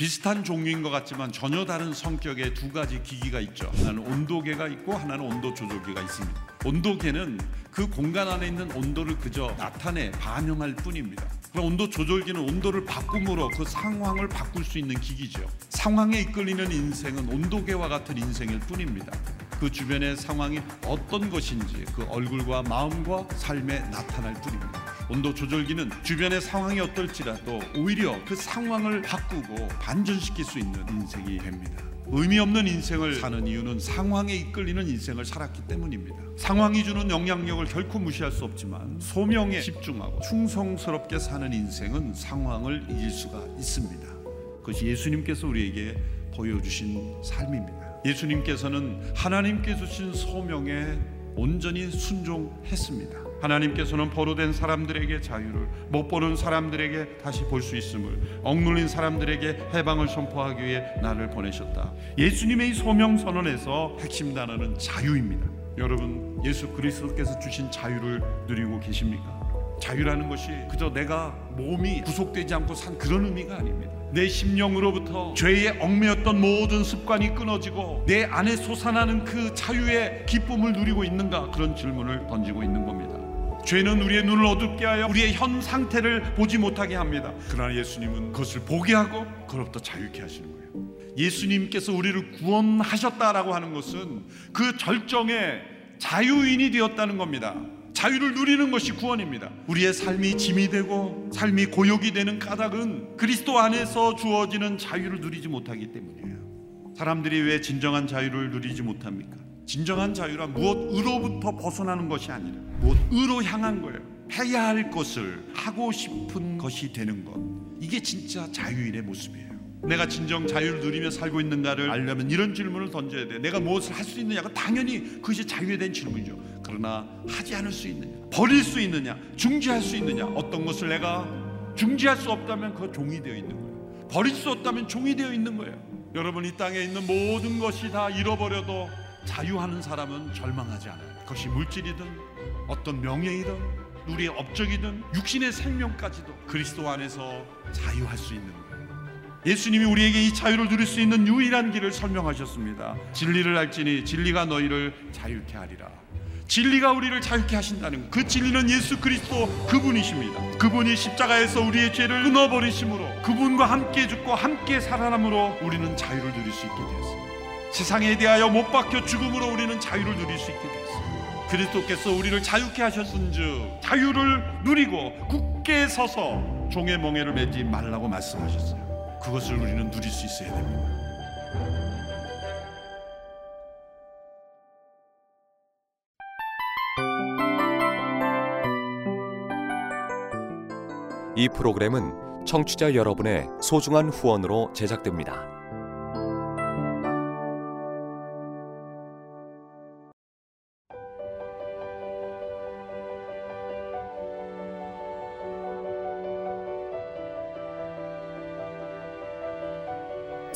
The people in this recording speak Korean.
비슷한 종류인 것 같지만 전혀 다른 성격의 두 가지 기기가 있죠. 하나는 온도계가 있고 하나는 온도 조절기가 있습니다. 온도계는 그 공간 안에 있는 온도를 그저 나타내 반영할 뿐입니다. 그럼 온도 조절기는 온도를 바꿈으로 그 상황을 바꿀 수 있는 기기죠. 상황에 이끌리는 인생은 온도계와 같은 인생일 뿐입니다. 그 주변의 상황이 어떤 것인지 그 얼굴과 마음과 삶에 나타날 뿐입니다. 온도 조절기는 주변의 상황이 어떨지라도 오히려 그 상황을 바꾸고 반전시킬 수 있는 인생이 됩니다. 의미 없는 인생을 사는 이유는 상황에 이끌리는 인생을 살았기 때문입니다. 상황이 주는 영향력을 결코 무시할 수 없지만 소명에 집중하고 충성스럽게 사는 인생은 상황을 이길 수가 있습니다. 그것이 예수님께서 우리에게 보여주신 삶입니다. 예수님께서는 하나님께 주신 소명에 온전히 순종했습니다. 하나님께서는 포로된 사람들에게 자유를 못 보는 사람들에게 다시 볼 수 있음을 억눌린 사람들에게 해방을 선포하기 위해 나를 보내셨다. 예수님의 소명 선언에서 핵심 단어는 자유입니다. 여러분 예수 그리스도께서 주신 자유를 누리고 계십니까? 자유라는 것이 그저 내가 몸이 구속되지 않고 산 그런 의미가 아닙니다. 내 심령으로부터 죄에 얽매였던 모든 습관이 끊어지고 내 안에 솟아나는 그 자유의 기쁨을 누리고 있는가 그런 질문을 던지고 있는 겁니다. 죄는 우리의 눈을 어둡게 하여 우리의 현 상태를 보지 못하게 합니다. 그러나 예수님은 그것을 보게 하고 그로부터 자유케 하시는 거예요. 예수님께서 우리를 구원하셨다라고 하는 것은 그 절정의 자유인이 되었다는 겁니다. 자유를 누리는 것이 구원입니다. 우리의 삶이 짐이 되고 삶이 고욕이 되는 까닭은 그리스도 안에서 주어지는 자유를 누리지 못하기 때문이에요. 사람들이 왜 진정한 자유를 누리지 못합니까? 진정한 자유란 무엇으로부터 벗어나는 것이 아니라 무엇으로 향한 거예요. 해야 할 것을 하고 싶은 것이 되는 것. 이게 진짜 자유인의 모습이에요. 내가 진정 자유를 누리며 살고 있는가를 알려면 이런 질문을 던져야 돼. 내가 무엇을 할 수 있느냐가 당연히 그것이 자유에 대한 질문이죠. 그러나 하지 않을 수 있느냐, 버릴 수 있느냐, 중지할 수 있느냐, 어떤 것을 내가 중지할 수 없다면 그 종이 되어 있는 거예요. 버릴 수 없다면 종이 되어 있는 거예요. 여러분 이 땅에 있는 모든 것이 다 잃어버려도 자유하는 사람은 절망하지 않아요. 그것이 물질이든 어떤 명예이든 우리의 업적이든 육신의 생명까지도 그리스도 안에서 자유할 수 있는. 예수님이 우리에게 이 자유를 누릴 수 있는 유일한 길을 설명하셨습니다. 진리를 알지니 진리가 너희를 자유케 하리라. 진리가 우리를 자유케 하신다는 그 진리는 예수 그리스도 그분이십니다. 그분이 십자가에서 우리의 죄를 끊어버리심으로 그분과 함께 죽고 함께 살아남으로 우리는 자유를 누릴 수 있게 되었습니다. 세상에 대하여 못 박혀 죽음으로 우리는 자유를 누릴 수 있게 되었습니다. 그리스도께서 우리를 자유케 하셨은즉 자유를 누리고 굳게 서서 종의 멍에를 매지 말라고 말씀하셨어요. 그것을 우리는 누릴 수 있어야 됩니다. 이 프로그램은 청취자 여러분의 소중한 후원으로 제작됩니다.